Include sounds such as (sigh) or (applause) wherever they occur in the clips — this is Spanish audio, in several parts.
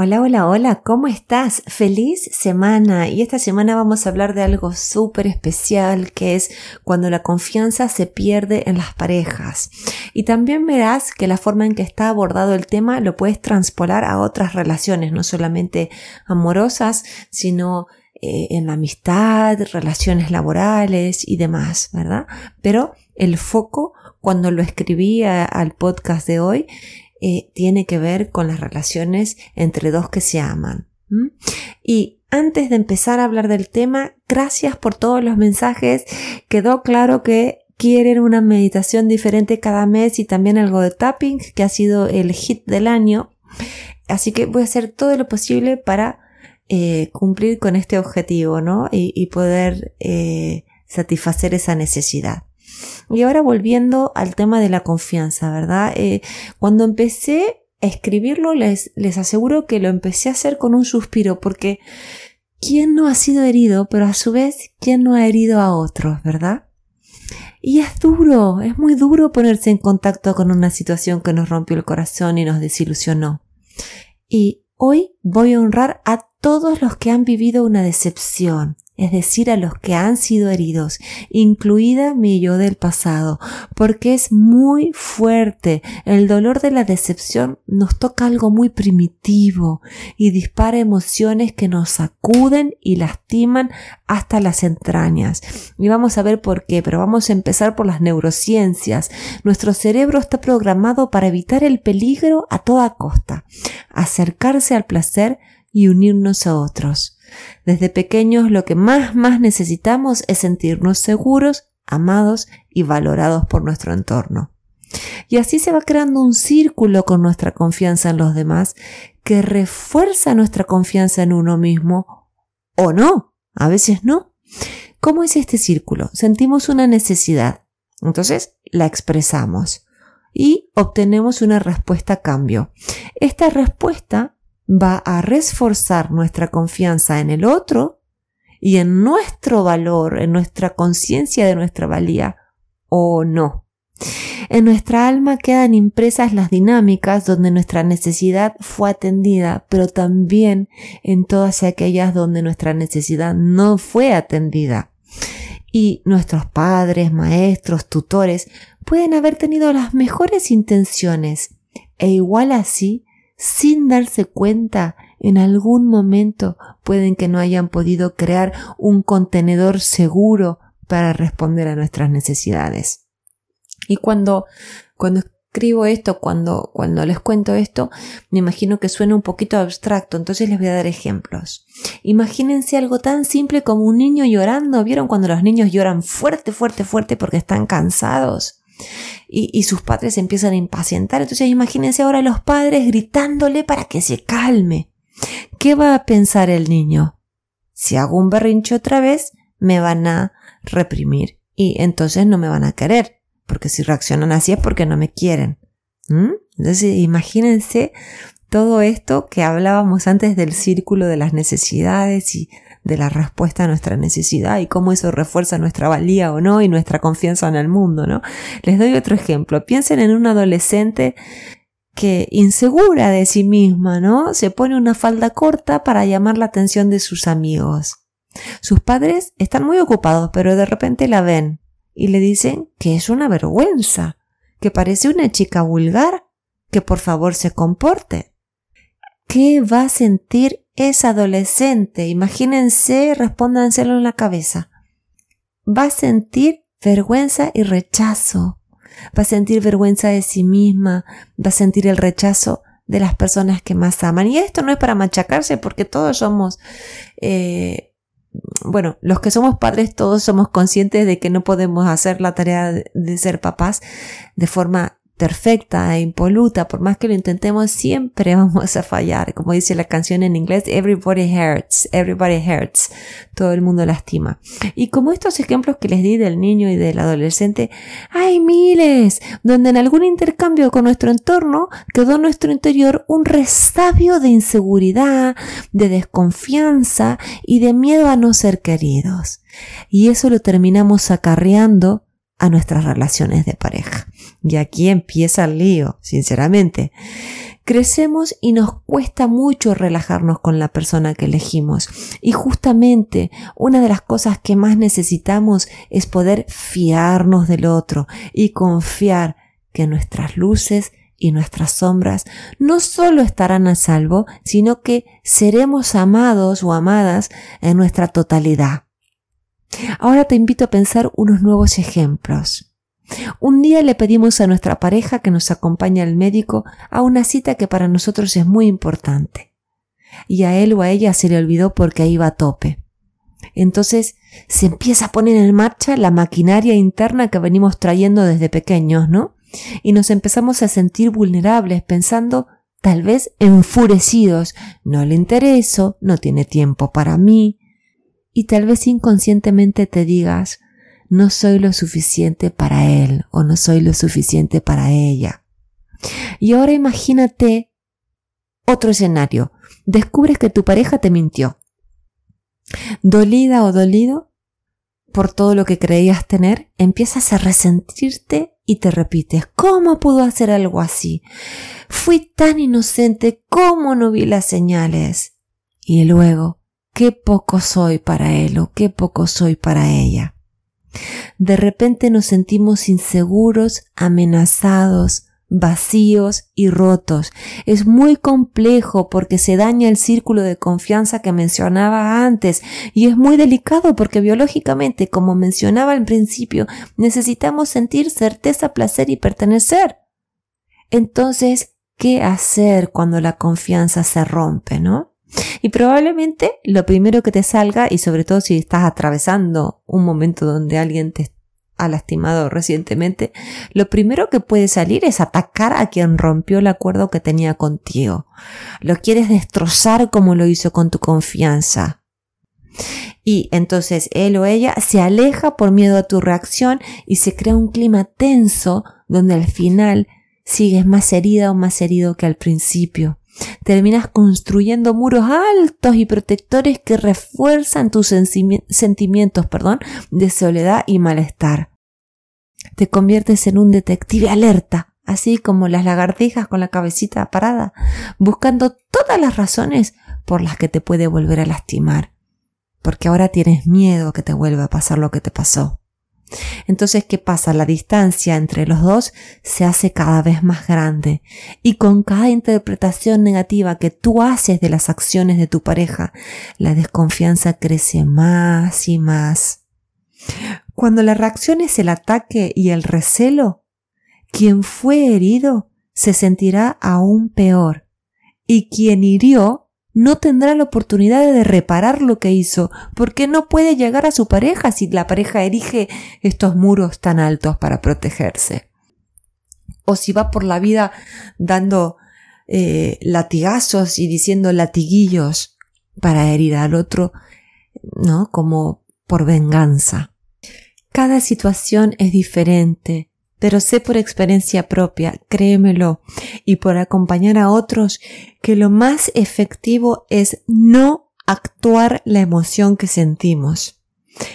Hola, hola, hola, ¿cómo estás? Feliz semana. Y esta semana vamos a hablar de algo súper especial que es cuando la confianza se pierde en las parejas. Y también verás que la forma en que está abordado el tema lo puedes transpolar a otras relaciones, no solamente amorosas, sino eh, en la amistad, relaciones laborales y demás, ¿verdad? Pero el foco, cuando lo escribí al podcast de hoy, eh, tiene que ver con las relaciones entre dos que se aman. Y antes de empezar a hablar del tema, gracias por todos los mensajes. Quedó claro que quieren una meditación diferente cada mes y también algo de tapping, que ha sido el hit del año. Así que voy a hacer todo lo posible para eh, cumplir con este objetivo, ¿no? Y, poder eh, satisfacer esa necesidad. Y ahora volviendo al tema de la confianza, ¿verdad? Eh, cuando empecé a escribirlo, les, les aseguro que lo empecé a hacer con un suspiro, porque ¿quién no ha sido herido, pero a su vez, ¿quién no ha herido a otros, verdad? Y es duro, es muy duro ponerse en contacto con una situación que nos rompió el corazón y nos desilusionó. Y hoy voy a honrar a todos los que han vivido una decepción, es decir, a los que han sido heridos, incluida mi yo del pasado, porque es muy fuerte. El dolor de la decepción nos toca algo muy primitivo y dispara emociones que nos sacuden y lastiman hasta las entrañas. Y vamos a ver por qué, pero vamos a empezar por las neurociencias. Nuestro cerebro está programado para evitar el peligro a toda costa, acercarse al placer y unirnos a otros. Desde pequeños lo que más más necesitamos es sentirnos seguros, amados y valorados por nuestro entorno. Y así se va creando un círculo con nuestra confianza en los demás que refuerza nuestra confianza en uno mismo o no, a veces no. ¿Cómo es este círculo? Sentimos una necesidad, entonces la expresamos y obtenemos una respuesta a cambio. Esta respuesta va a reforzar nuestra confianza en el otro y en nuestro valor, en nuestra conciencia de nuestra valía o no. En nuestra alma quedan impresas las dinámicas donde nuestra necesidad fue atendida, pero también en todas aquellas donde nuestra necesidad no fue atendida. Y nuestros padres, maestros, tutores pueden haber tenido las mejores intenciones e igual así sin darse cuenta, en algún momento pueden que no hayan podido crear un contenedor seguro para responder a nuestras necesidades. Y cuando, cuando escribo esto, cuando, cuando les cuento esto, me imagino que suena un poquito abstracto, entonces les voy a dar ejemplos. Imagínense algo tan simple como un niño llorando. ¿Vieron cuando los niños lloran fuerte, fuerte, fuerte porque están cansados? Y, sus padres empiezan a impacientar. Entonces imagínense ahora los padres gritándole para que se calme. ¿Qué va a pensar el niño? Si hago un berrinche otra vez, me van a reprimir y entonces no me van a querer, porque si reaccionan así es porque no me quieren. ¿Mm? Entonces imagínense todo esto que hablábamos antes del círculo de las necesidades y de la respuesta a nuestra necesidad y cómo eso refuerza nuestra valía o no y nuestra confianza en el mundo, ¿no? Les doy otro ejemplo. Piensen en un adolescente que insegura de sí misma, ¿no? Se pone una falda corta para llamar la atención de sus amigos. Sus padres están muy ocupados, pero de repente la ven y le dicen que es una vergüenza, que parece una chica vulgar, que por favor se comporte. ¿Qué va a sentir es adolescente, imagínense, respóndanselo en la cabeza. Va a sentir vergüenza y rechazo. Va a sentir vergüenza de sí misma. Va a sentir el rechazo de las personas que más aman. Y esto no es para machacarse porque todos somos, eh, bueno, los que somos padres todos somos conscientes de que no podemos hacer la tarea de ser papás de forma perfecta e impoluta, por más que lo intentemos, siempre (laughs) vamos a fallar. Como dice la canción en inglés, everybody hurts, everybody hurts. Todo el mundo lastima. Y como estos ejemplos que les di del niño y del adolescente, hay miles, donde en algún intercambio con nuestro entorno quedó en nuestro interior un resabio de inseguridad, de desconfianza y de miedo a no ser queridos. Y eso lo terminamos acarreando a nuestras relaciones de pareja. Y aquí empieza el lío, sinceramente. Crecemos y nos cuesta mucho relajarnos con la persona que elegimos. Y justamente una de las cosas que más necesitamos es poder fiarnos del otro y confiar que nuestras luces y nuestras sombras no solo estarán a salvo, sino que seremos amados o amadas en nuestra totalidad. Ahora te invito a pensar unos nuevos ejemplos. Un día le pedimos a nuestra pareja que nos acompañe al médico a una cita que para nosotros es muy importante. Y a él o a ella se le olvidó porque iba a tope. Entonces se empieza a poner en marcha la maquinaria interna que venimos trayendo desde pequeños, ¿no? Y nos empezamos a sentir vulnerables pensando tal vez enfurecidos. No le intereso, no tiene tiempo para mí. Y tal vez inconscientemente te digas, no soy lo suficiente para él o no soy lo suficiente para ella. Y ahora imagínate otro escenario. Descubres que tu pareja te mintió. Dolida o dolido por todo lo que creías tener, empiezas a resentirte y te repites, ¿cómo pudo hacer algo así? Fui tan inocente, ¿cómo no vi las señales? Y luego, qué poco soy para él o qué poco soy para ella. De repente nos sentimos inseguros, amenazados, vacíos y rotos. Es muy complejo porque se daña el círculo de confianza que mencionaba antes y es muy delicado porque biológicamente, como mencionaba al principio, necesitamos sentir certeza, placer y pertenecer. Entonces, ¿qué hacer cuando la confianza se rompe, no? Y probablemente lo primero que te salga, y sobre todo si estás atravesando un momento donde alguien te ha lastimado recientemente, lo primero que puede salir es atacar a quien rompió el acuerdo que tenía contigo. Lo quieres destrozar como lo hizo con tu confianza. Y entonces él o ella se aleja por miedo a tu reacción y se crea un clima tenso donde al final sigues más herida o más herido que al principio terminas construyendo muros altos y protectores que refuerzan tus sentimientos perdón, de soledad y malestar. Te conviertes en un detective alerta, así como las lagartijas con la cabecita parada, buscando todas las razones por las que te puede volver a lastimar, porque ahora tienes miedo que te vuelva a pasar lo que te pasó. Entonces, ¿qué pasa? La distancia entre los dos se hace cada vez más grande y con cada interpretación negativa que tú haces de las acciones de tu pareja, la desconfianza crece más y más. Cuando la reacción es el ataque y el recelo, quien fue herido se sentirá aún peor y quien hirió no tendrá la oportunidad de reparar lo que hizo, porque no puede llegar a su pareja si la pareja erige estos muros tan altos para protegerse. O si va por la vida dando eh, latigazos y diciendo latiguillos para herir al otro, ¿no? Como por venganza. Cada situación es diferente pero sé por experiencia propia, créemelo, y por acompañar a otros, que lo más efectivo es no actuar la emoción que sentimos.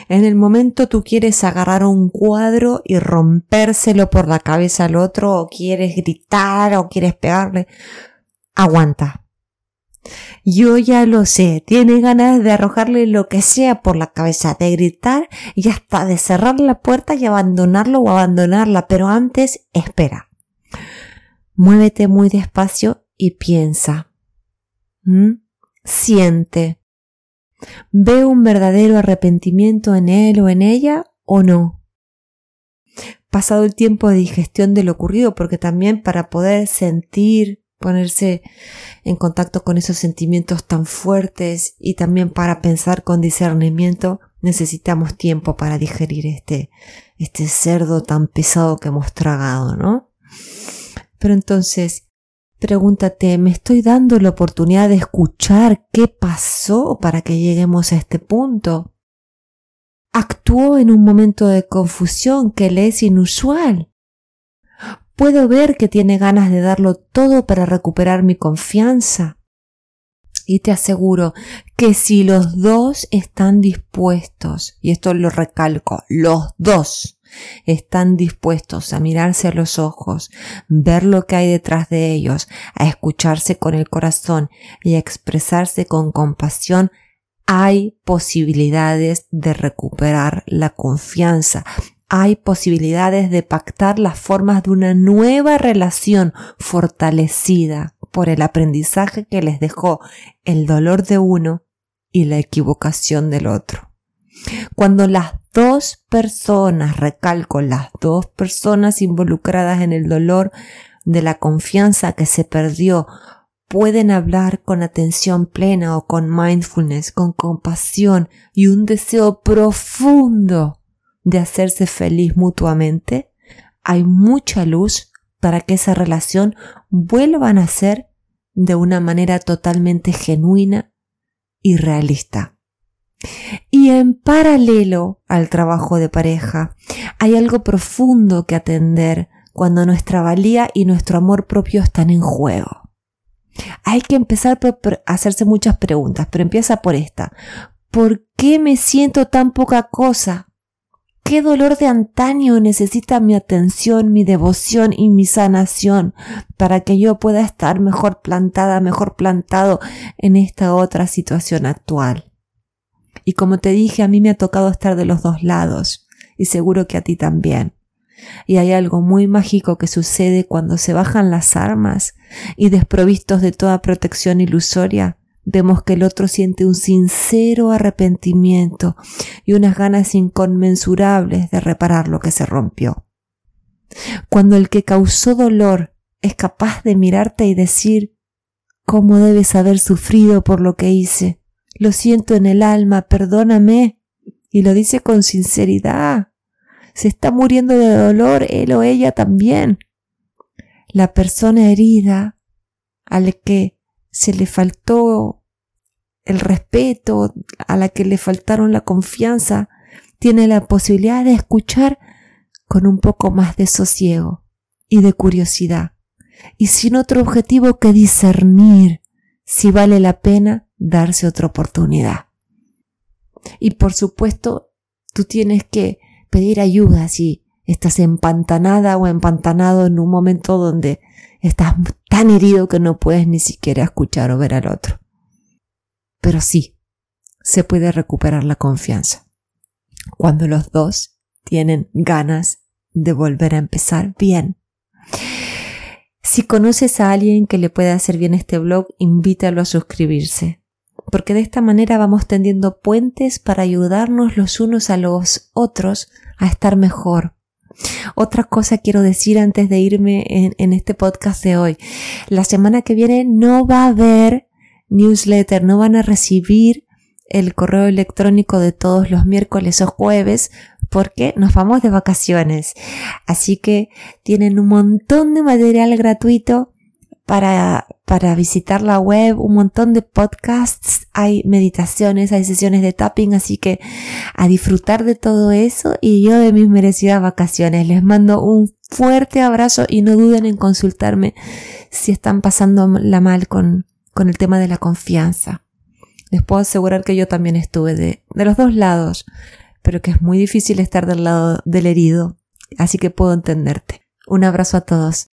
En el momento tú quieres agarrar un cuadro y rompérselo por la cabeza al otro, o quieres gritar, o quieres pegarle, aguanta. Yo ya lo sé, tiene ganas de arrojarle lo que sea por la cabeza, de gritar y hasta de cerrar la puerta y abandonarlo o abandonarla, pero antes espera. Muévete muy despacio y piensa. ¿Mm? Siente. ¿Ve un verdadero arrepentimiento en él o en ella o no? Pasado el tiempo de digestión de lo ocurrido, porque también para poder sentir ponerse en contacto con esos sentimientos tan fuertes y también para pensar con discernimiento necesitamos tiempo para digerir este, este cerdo tan pesado que hemos tragado, ¿no? Pero entonces, pregúntate, ¿me estoy dando la oportunidad de escuchar qué pasó para que lleguemos a este punto? Actuó en un momento de confusión que le es inusual. Puedo ver que tiene ganas de darlo todo para recuperar mi confianza. Y te aseguro que si los dos están dispuestos, y esto lo recalco, los dos están dispuestos a mirarse a los ojos, ver lo que hay detrás de ellos, a escucharse con el corazón y a expresarse con compasión, hay posibilidades de recuperar la confianza, hay posibilidades de pactar las formas de una nueva relación fortalecida por el aprendizaje que les dejó el dolor de uno y la equivocación del otro. Cuando las dos personas, recalco, las dos personas involucradas en el dolor de la confianza que se perdió, pueden hablar con atención plena o con mindfulness, con compasión y un deseo profundo de hacerse feliz mutuamente, hay mucha luz para que esa relación vuelva a nacer de una manera totalmente genuina y realista. Y en paralelo al trabajo de pareja, hay algo profundo que atender cuando nuestra valía y nuestro amor propio están en juego. Hay que empezar a hacerse muchas preguntas, pero empieza por esta. ¿Por qué me siento tan poca cosa? ¿Qué dolor de antaño necesita mi atención, mi devoción y mi sanación para que yo pueda estar mejor plantada, mejor plantado en esta otra situación actual? Y como te dije, a mí me ha tocado estar de los dos lados y seguro que a ti también. Y hay algo muy mágico que sucede cuando se bajan las armas y desprovistos de toda protección ilusoria, vemos que el otro siente un sincero arrepentimiento y unas ganas inconmensurables de reparar lo que se rompió. Cuando el que causó dolor es capaz de mirarte y decir cómo debes haber sufrido por lo que hice, lo siento en el alma, perdóname, y lo dice con sinceridad. Se está muriendo de dolor él o ella también. La persona herida al que se le faltó el respeto, a la que le faltaron la confianza, tiene la posibilidad de escuchar con un poco más de sosiego y de curiosidad, y sin otro objetivo que discernir si vale la pena darse otra oportunidad. Y por supuesto, tú tienes que pedir ayuda si estás empantanada o empantanado en un momento donde estás tan herido que no puedes ni siquiera escuchar o ver al otro. Pero sí, se puede recuperar la confianza cuando los dos tienen ganas de volver a empezar bien. Si conoces a alguien que le pueda hacer bien este blog, invítalo a suscribirse, porque de esta manera vamos tendiendo puentes para ayudarnos los unos a los otros a estar mejor, otra cosa quiero decir antes de irme en, este podcast de hoy. La semana que viene no va a haber newsletter, no van a recibir el correo electrónico de todos los miércoles o jueves porque nos vamos de vacaciones. Así que tienen un montón de material gratuito para, para visitar la web, un montón de podcasts, hay meditaciones, hay sesiones de tapping, así que a disfrutar de todo eso y yo de mis merecidas vacaciones. Les mando un fuerte abrazo y no duden en consultarme si están pasando la mal con, con el tema de la confianza. Les puedo asegurar que yo también estuve de, de los dos lados, pero que es muy difícil estar del lado del herido, así que puedo entenderte. Un abrazo a todos.